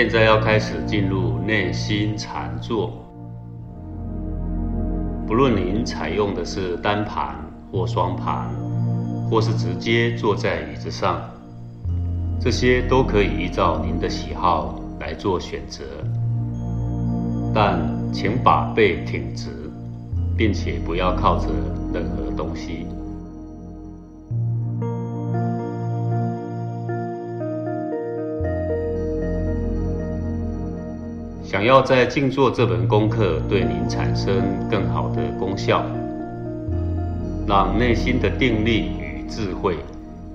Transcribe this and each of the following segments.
现在要开始进入内心禅坐。不论您采用的是单盘或双盘，或是直接坐在椅子上，这些都可以依照您的喜好来做选择。但请把背挺直，并且不要靠着任何东西。想要在静坐这门功课对您产生更好的功效，让内心的定力与智慧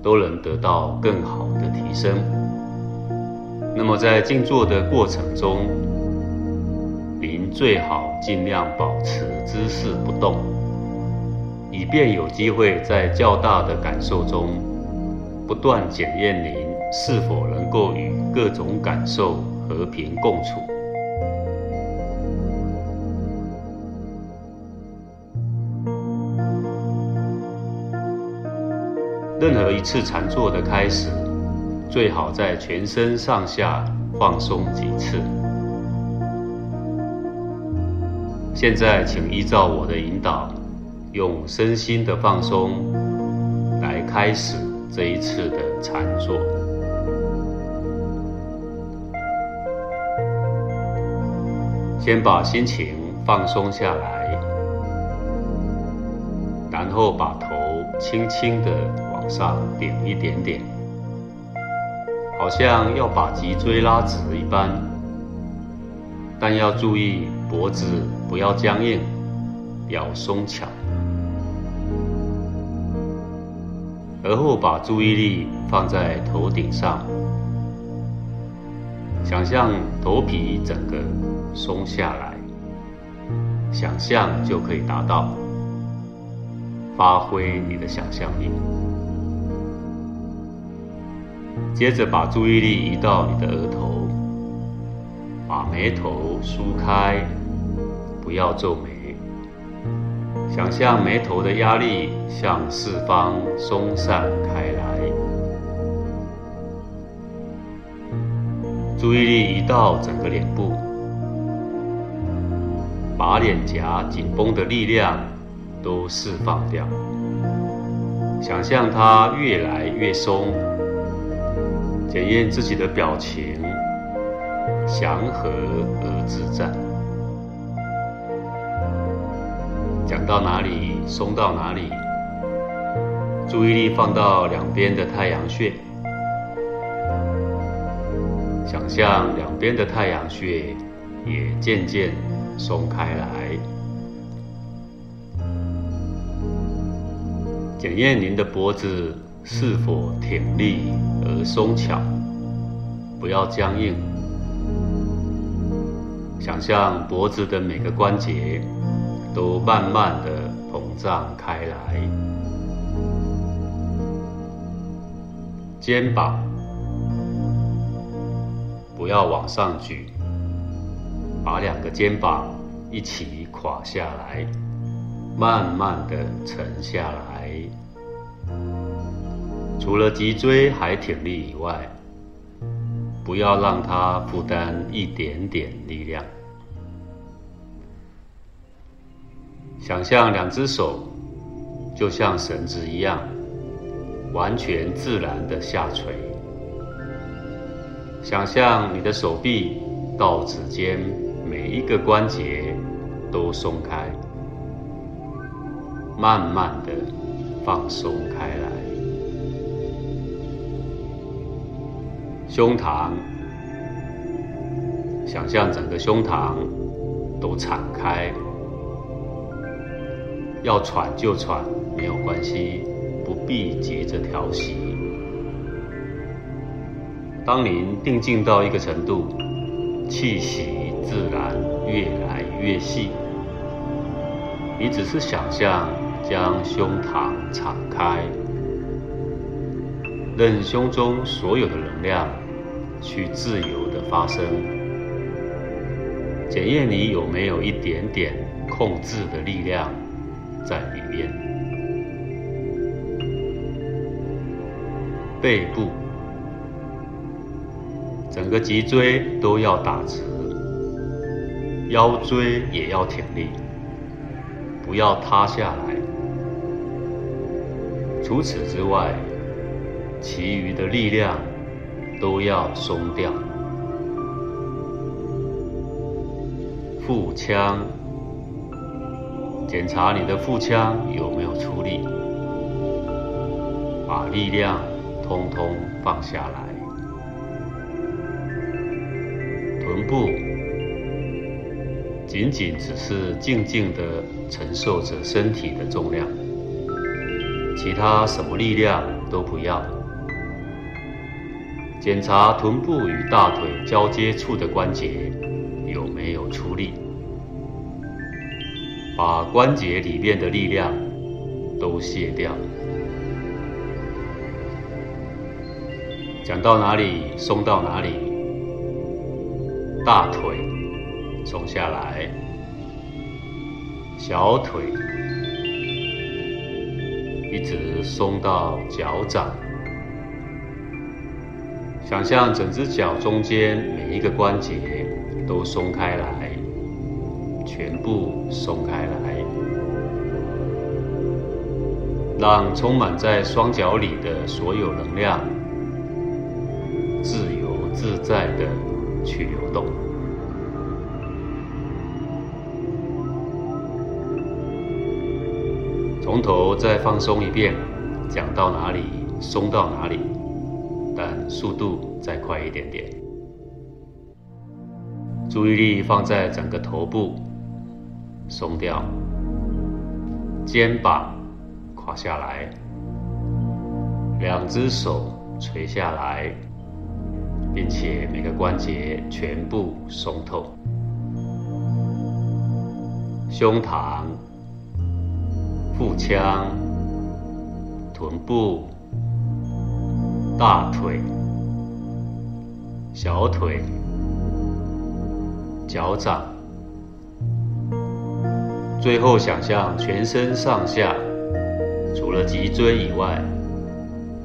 都能得到更好的提升，那么在静坐的过程中，您最好尽量保持姿势不动，以便有机会在较大的感受中不断检验您是否能够与各种感受和平共处。任何一次禅坐的开始，最好在全身上下放松几次。现在，请依照我的引导，用身心的放松来开始这一次的禅坐。先把心情放松下来，然后把头轻轻的。上顶一点点，好像要把脊椎拉直一般，但要注意脖子不要僵硬，要松巧。而后把注意力放在头顶上，想象头皮整个松下来，想象就可以达到。发挥你的想象力。接着把注意力移到你的额头，把眉头梳开，不要皱眉。想象眉头的压力向四方松散开来。注意力移到整个脸部，把脸颊紧绷的力量都释放掉。想象它越来越松。检验自己的表情，祥和而自在。讲到哪里，松到哪里。注意力放到两边的太阳穴，想象两边的太阳穴也渐渐松开来。检验您的脖子。是否挺立而松巧？不要僵硬。想象脖子的每个关节都慢慢的膨胀开来。肩膀不要往上举，把两个肩膀一起垮下来，慢慢的沉下来。除了脊椎还挺立以外，不要让它负担一点点力量。想象两只手就像绳子一样，完全自然的下垂。想象你的手臂到指尖每一个关节都松开，慢慢的放松开来。胸膛，想象整个胸膛都敞开，要喘就喘，没有关系，不必急着调息。当您定静到一个程度，气息自然越来越细，你只是想象将胸膛敞开，任胸中所有的能量。去自由的发生，检验你有没有一点点控制的力量在里面。背部整个脊椎都要打直，腰椎也要挺立，不要塌下来。除此之外，其余的力量都要松掉。腹腔，检查你的腹腔有没有出力，把力量通通放下来。臀部，仅仅只是静静的承受着身体的重量。其他什么力量都不要。检查臀部与大腿交接处的关节有没有出力，把关节里面的力量都卸掉。讲到哪里松到哪里，大腿松下来，小腿。一直松到脚掌，想象整只脚中间每一个关节都松开来，全部松开来，让充满在双脚里的所有能量自由自在的去流动。从头再放松一遍，讲到哪里松到哪里，速度再快一点点。注意力放在整个头部，松掉，肩膀垮下来，两只手垂下来，并且每个关节全部松透，胸膛。腹腔、臀部、大腿、小腿、脚掌，最后想象全身上下，除了脊椎以外，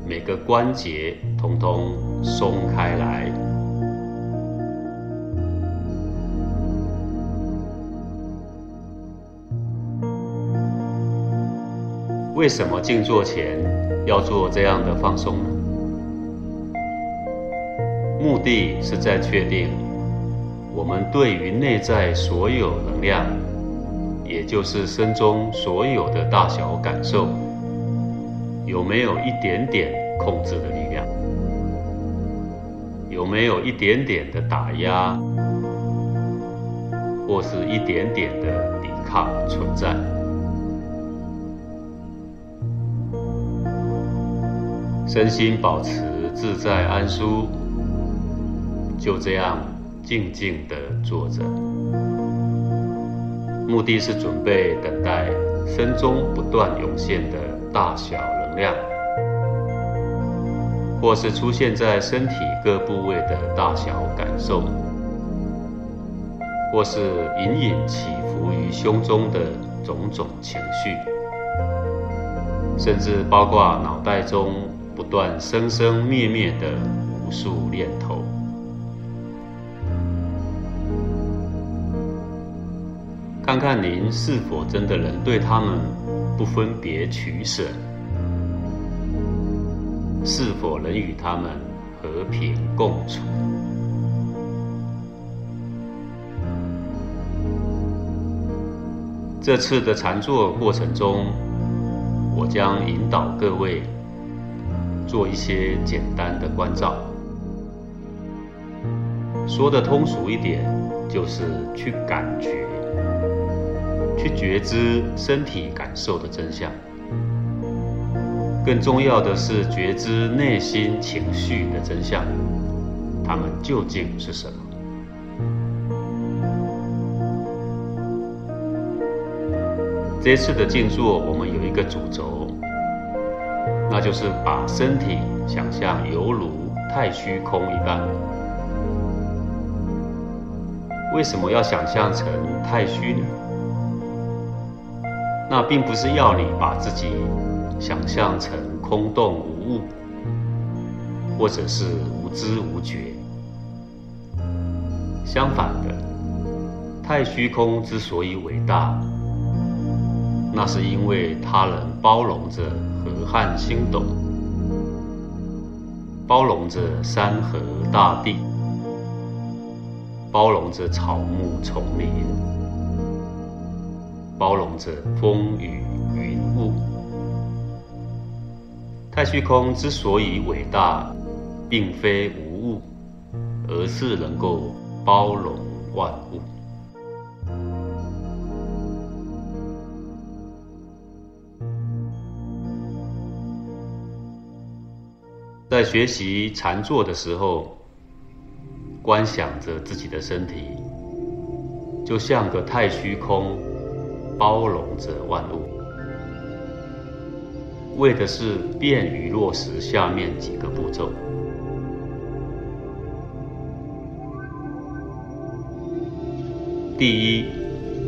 每个关节通通松开来。为什么静坐前要做这样的放松呢？目的是在确定我们对于内在所有能量，也就是身中所有的大小感受，有没有一点点控制的力量，有没有一点点的打压，或是一点点的抵抗存在。身心保持自在安舒，就这样静静地坐着。目的是准备等待身中不断涌现的大小能量，或是出现在身体各部位的大小感受，或是隐隐起伏于胸中的种种情绪，甚至包括脑袋中。不断生生灭灭的无数念头，看您是否真的能对他们不分别取舍，是否能与他们和平共处？这次的禅坐过程中，我将引导各位。做一些简单的关照，说的通俗一点，就是去感觉，去觉知身体感受的真相。更重要的是觉知内心情绪的真相，它们究竟是什么？这次的静坐，我们有一个主轴。那就是把身体想象犹如太虚空一般。为什么要想象成太虚呢？那并不是要你把自己想象成空洞无物，或者是无知无觉，相反的，太虚空之所以伟大，那是因为它能包容着河汉星斗，包容着山河大地，包容着草木丛林，包容着风雨云雾。太虚空之所以伟大，并非无物，而是能够包容万物。在学习禅坐的时候，观想着自己的身体，就像个太虚空，包容着万物，为的是便于落实下面几个步骤。第一，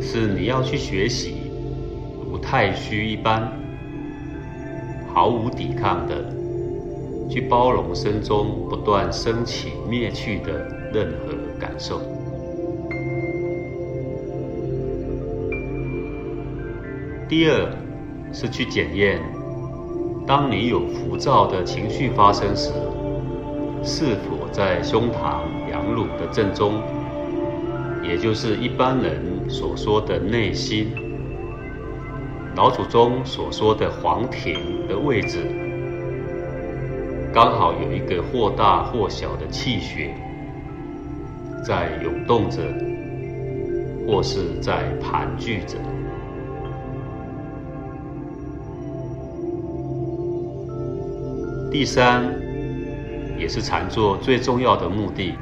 是你要去学习如太虚一般，毫无抵抗的。去包容身中不断升起灭去的任何感受。第二是去检验，当你有浮躁的情绪发生时，是否在胸膛两乳的正中，也就是一般人所说的内心，老祖宗所说的黄庭的位置。刚好有一个或大或小的气血在涌动着，或是在盘踞着。第三，也是禅坐最重要的目的，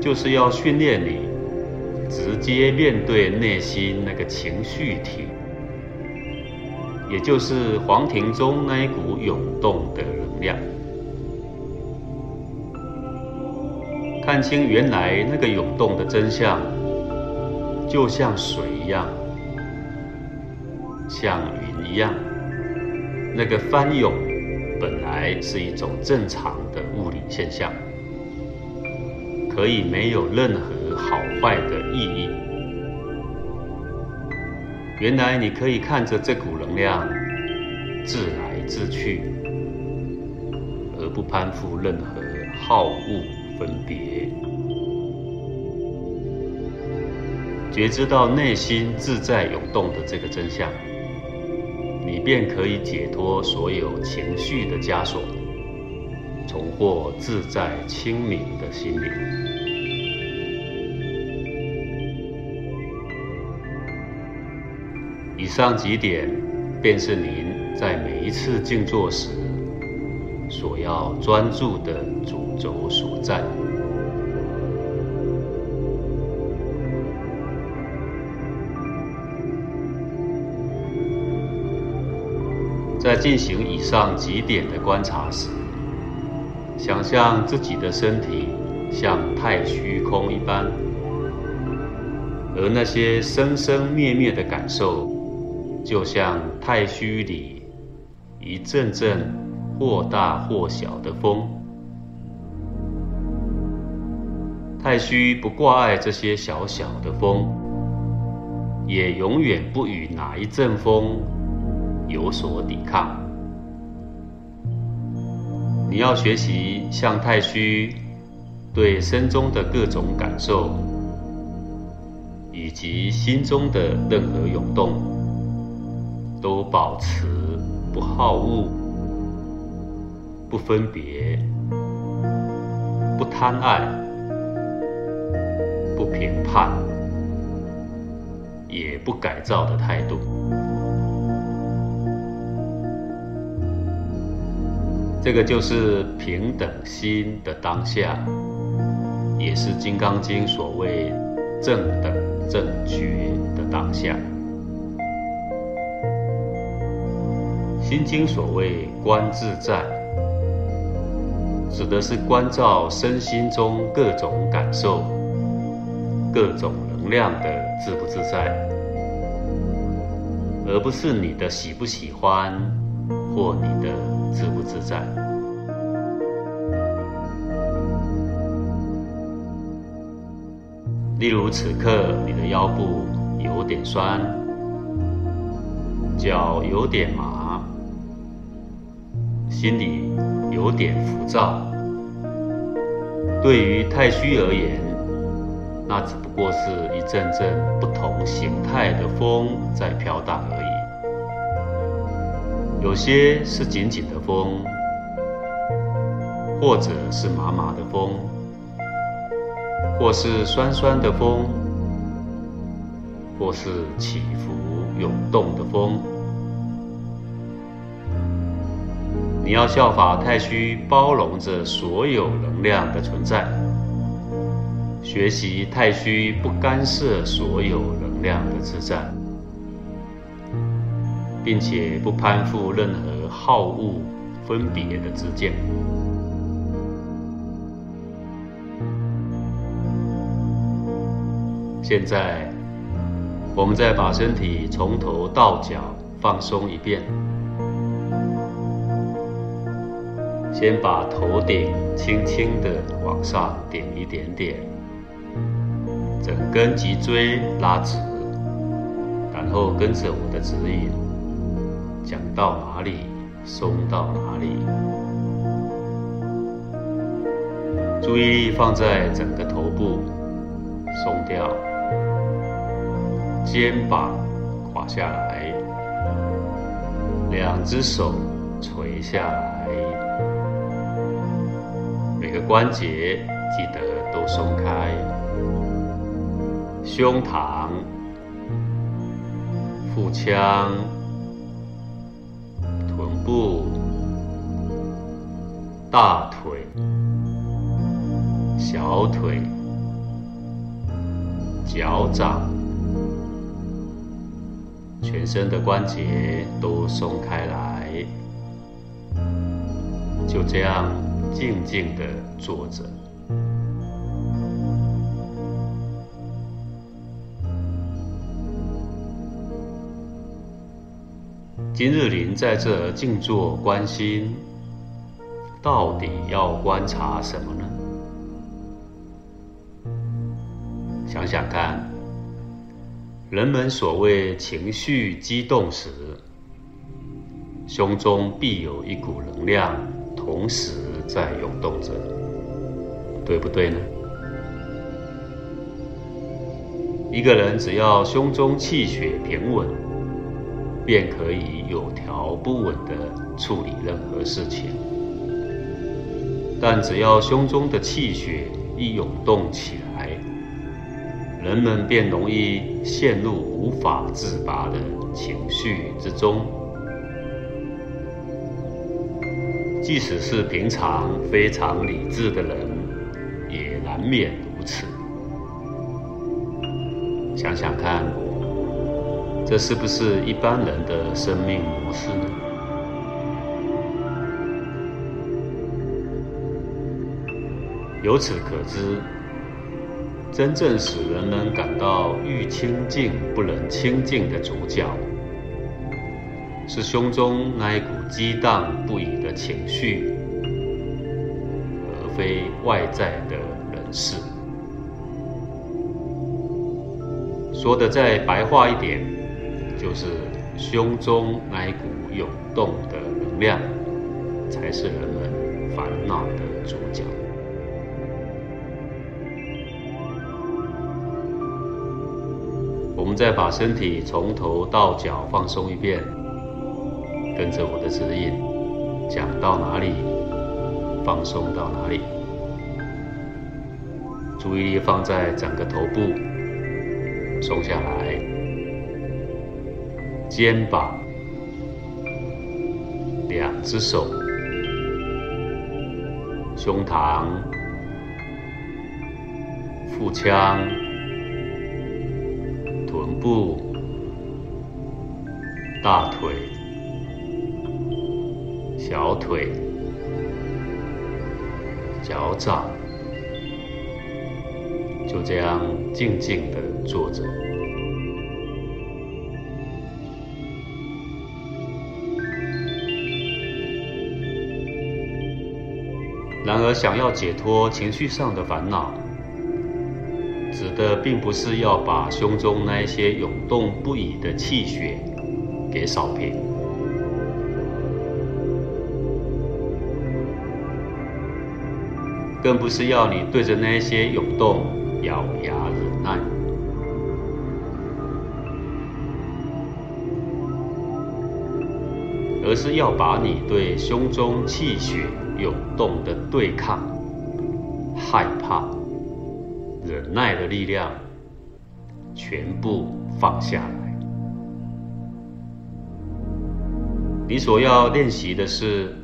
就是要训练你直接面对内心那个情绪体。也就是黄庭中那一股涌动的能量，看清原来那个涌动的真相，就像水一样，像云一样，那个翻涌本来是一种正常的物理现象，可以没有任何好坏的意义。原来你可以看着这股能量自来自去，而不攀附任何好恶分别，觉知到内心自在涌动的这个真相，便可以解脱所有情绪的枷锁，重获自在清明的心灵。以上几点，便是您在每一次静坐时所要专注的主轴所在。在进行以上几点的观察时，想象自己的身体像太虚空一般，而那些生生灭灭的感受。就像太虚里一阵阵或大或小的风，太虚不挂碍这些小小的风，也永远不与哪一阵风有所抵抗。你要学习向太虚对身中的各种感受，以及心中的任何涌动。都保持不好恶、不分别、不贪爱、不评判，也不改造的态度。这个就是平等心的当下，也是《金刚经》所谓正等正觉的当下。心经所谓观自在，指的是关照身心中各种感受、各种能量的自不自在，而不是你的喜不喜欢或你的自不自在。例如此刻你的腰部有点酸，脚有点麻，心里有点浮躁。对于太虚而言，那只不过是一阵阵不同形态的风在飘荡而已。有些是紧紧的风，或者是麻麻的风，或是酸酸的风，或是起伏涌动的风。你要效法太虚，包容着所有能量的存在，学习太虚不干涉所有能量的自在。并且不攀附任何好恶分别的之见。现在，我们再把身体从头到脚放松一遍。先把头顶轻轻的往上顶一点点，整根脊椎拉直，然后跟着我的指引。讲到哪里，松到哪里。注意力放在整个头部，松掉，肩膀垮下来，两只手垂下来，每个关节记得都松开，胸膛、腹腔。部、大腿、小腿、脚掌，全身的关节都松开来，就这样静静的坐着。今日林在这静坐观心，到底要观察什么呢？想想看，人们所谓情绪激动时，胸中必有一股能量同时在涌动着，对不对呢？一个人只要胸中气血平稳。便可以有条不紊地处理任何事情，但只要胸中的气血一涌动起来，人们便容易陷入无法自拔的情绪之中。即使是平常非常理智的人，也难免如此。想想看。这是不是一般人的生命模式呢？由此可知，真正使人们感到欲清净不能清净的主角，是胸中那一股激荡不已的情绪，而非外在的人事。说的再白话一点。就是胸中那一股涌动的能量，才是人们烦恼的主角。我们再把身体从头到脚放松一遍，跟着我的指引，讲到哪里，放松到哪里。注意力放在整个头部，松下来。肩膀、两只手、胸膛、腹腔、臀部、大腿、小腿、脚掌，就这样静静的坐着。然而，想要解脱情绪上的烦恼，指的并不是要把胸中那些涌动不已的气血给扫平，更不是要你对着那些涌动咬牙忍耐，而是要把你对胸中气血涌动的对抗、害怕。忍耐的力量全部放下来。你所要练习的是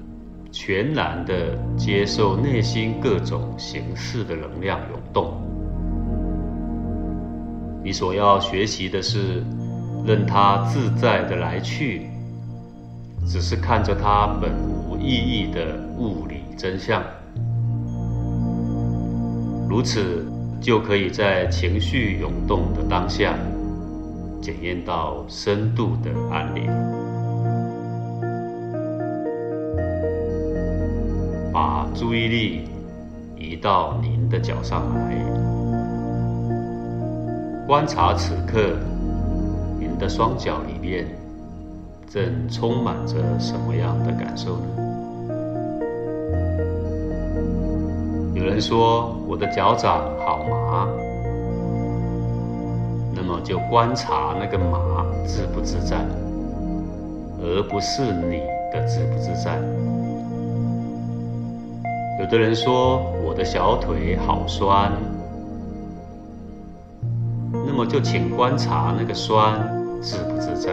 全然的接受内心各种形式的能量涌动。你所要学习的是任它自在的来去，只是看着它本无意义的物理真相。如此。就可以在情绪涌动的当下，检验到深度的安宁。把注意力移到您的脚上来，观察此刻您的双脚里面正充满着什么样的感受呢？有人说我的脚掌好麻，那么就观察那个麻自不自在，而不是你的自不自在。有的人说我的小腿好酸，那么就请观察那个酸自不自在。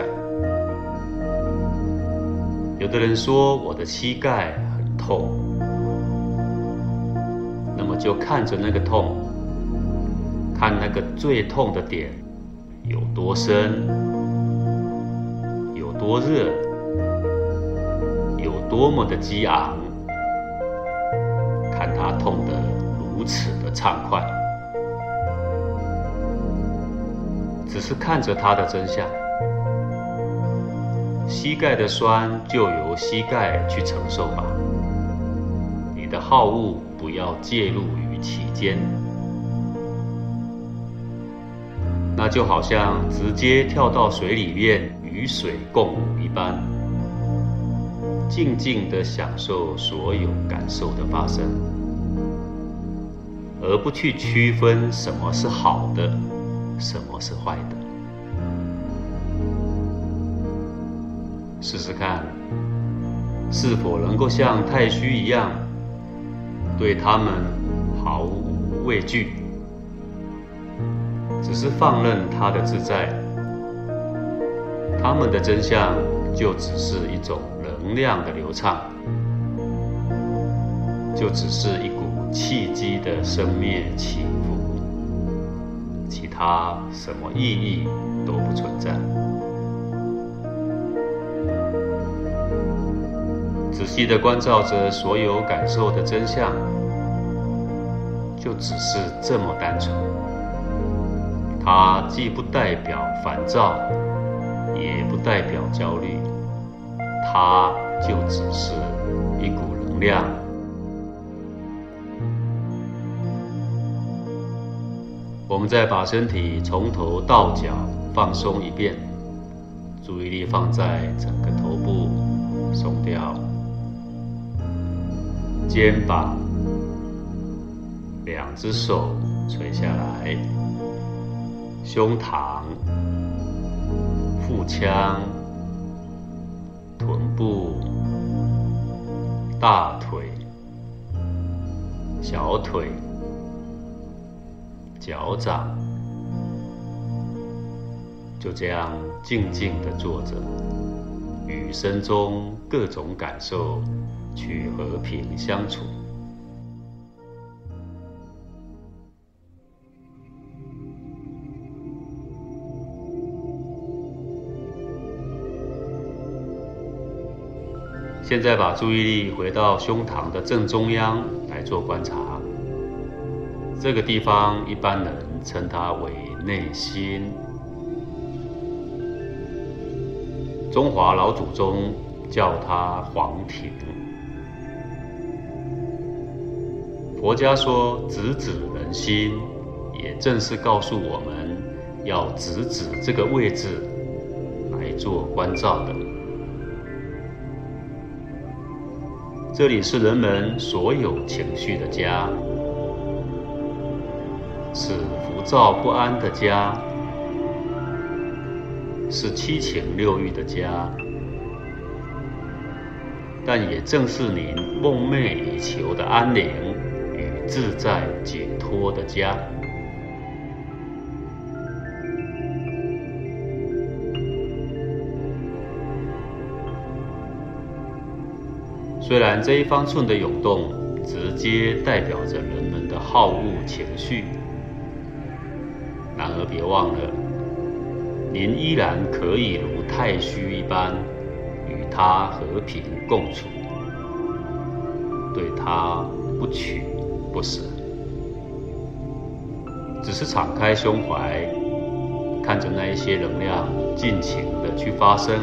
有的人说我的膝盖很痛。那么就看着那个痛，看那个最痛的点有多深，有多热，有多么的激昂，看它痛得如此的畅快，只是看着它的真相。膝盖的酸就由膝盖去承受吧，你的好恶。不要介入于其间，那就好像直接跳到水里面与水共舞一般，静静的享受所有感受的发生，而不去区分什么是好的，什么是坏的。试试看，是否能够像太虚一样。对他们毫无畏惧，只是放任他的自在。他们的真相就只是一种能量的流畅，就只是一股气机的生灭起伏，其他什么意义都不存在。仔细的关照着所有感受的真相，就只是这么单纯。它既不代表烦躁，也不代表焦虑，它就只是一股能量。我们再把身体从头到脚放松一遍，注意力放在整个头部，松掉。肩膀，两只手垂下来，胸膛、腹腔、臀部、大腿、小腿、脚掌，就这样静静的坐着，与身中各种感受。去和平相处。现在把注意力回到胸膛的正中央来做观察。这个地方一般人称它为内心。中华老祖宗叫它黄庭。佛家说，直指人心，也正是告诉我们要直指这个位置来做关照的。这里是人们所有情绪的家，是浮躁不安的家，是七情六欲的家，但也正是您梦寐以求的安宁自在解脱的家。虽然这一方寸的涌动直接代表着人们的好恶情绪，然而别忘了，您依然可以如太虚一般与他和平共处，对他不取不是，只是敞开胸怀，看着那一些能量尽情的去发生。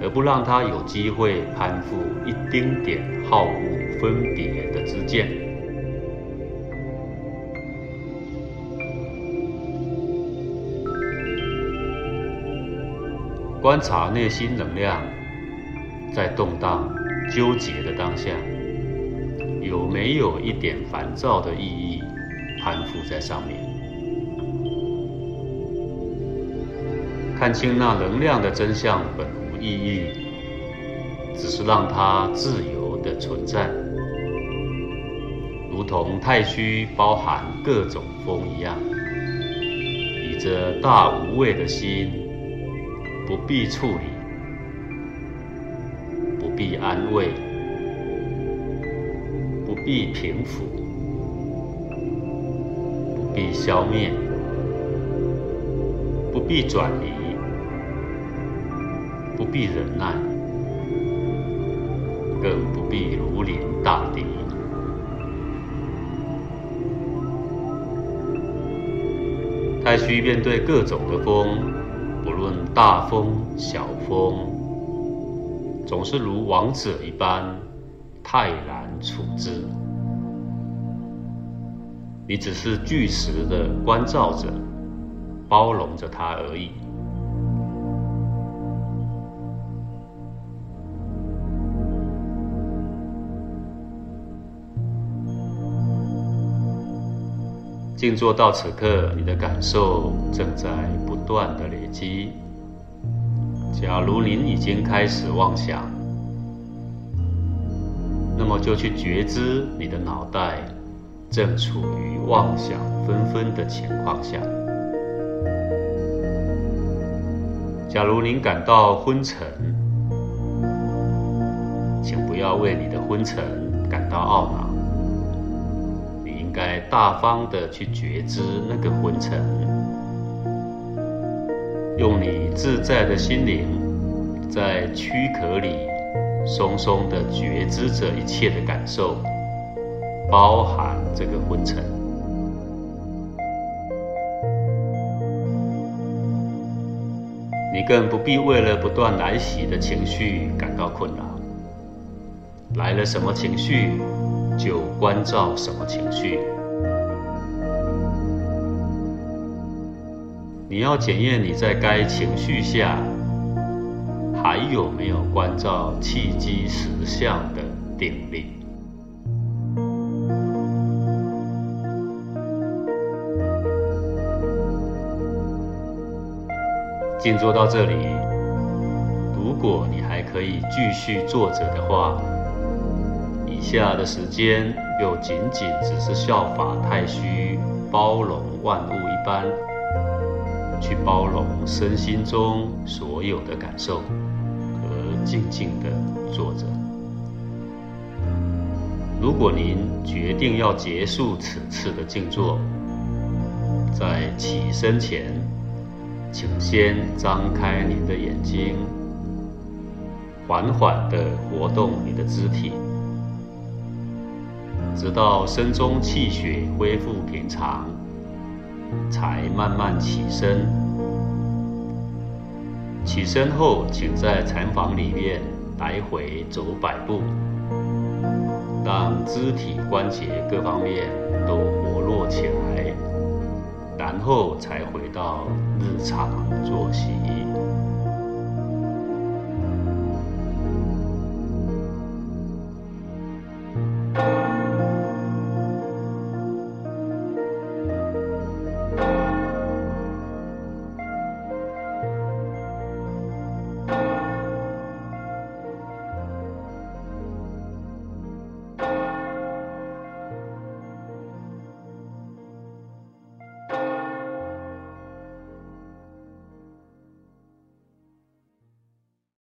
而不让他有机会攀附一丁点好恶分别的之见。观察内心能量在动荡、纠结的当下，有没有一点烦躁的意义攀附在上面？看清那能量的真相本无。意义只是让它自由的存在，如同太虚包含各种风一样，以这大无畏的心，不必处理，不必安慰，必平复，不必消灭，不必转移。不必忍耐，更不必如临大敌。太虚面对各种的风，不论大风小风，总是如王者一般泰然处之。你只是巨石的关照着，包容着他而已。静坐到此刻，你的感受正在不断的累积。假如您已经开始妄想，那么就去觉知你的脑袋正处于妄想纷纷的情况下。假如您感到昏沉，请不要为你的昏沉感到懊恼。你应该大方的去觉知那个昏沉，用你自在的心灵，在躯壳里松松的觉知着一切的感受，包含这个昏沉。你更不必为了不断来袭的情绪感到困扰。来了什么情绪？就关照什么情绪？你要检验你在该情绪下还有没有关照契机实相的定力。静坐到这里，如果你还可以继续坐着的话。以下的时间又仅仅只是效法太虚包容万物一般，去包容身心中所有的感受，而静静的坐着。如果您决定要结束此次的静坐，在起身前，请先张开您的眼睛，缓缓地活动你的肢体。直到身中气血恢复平常，才慢慢起身。起身后，请在禅房里面来回走百步，让肢体关节各方面都活络起来。然后才回到日常作息。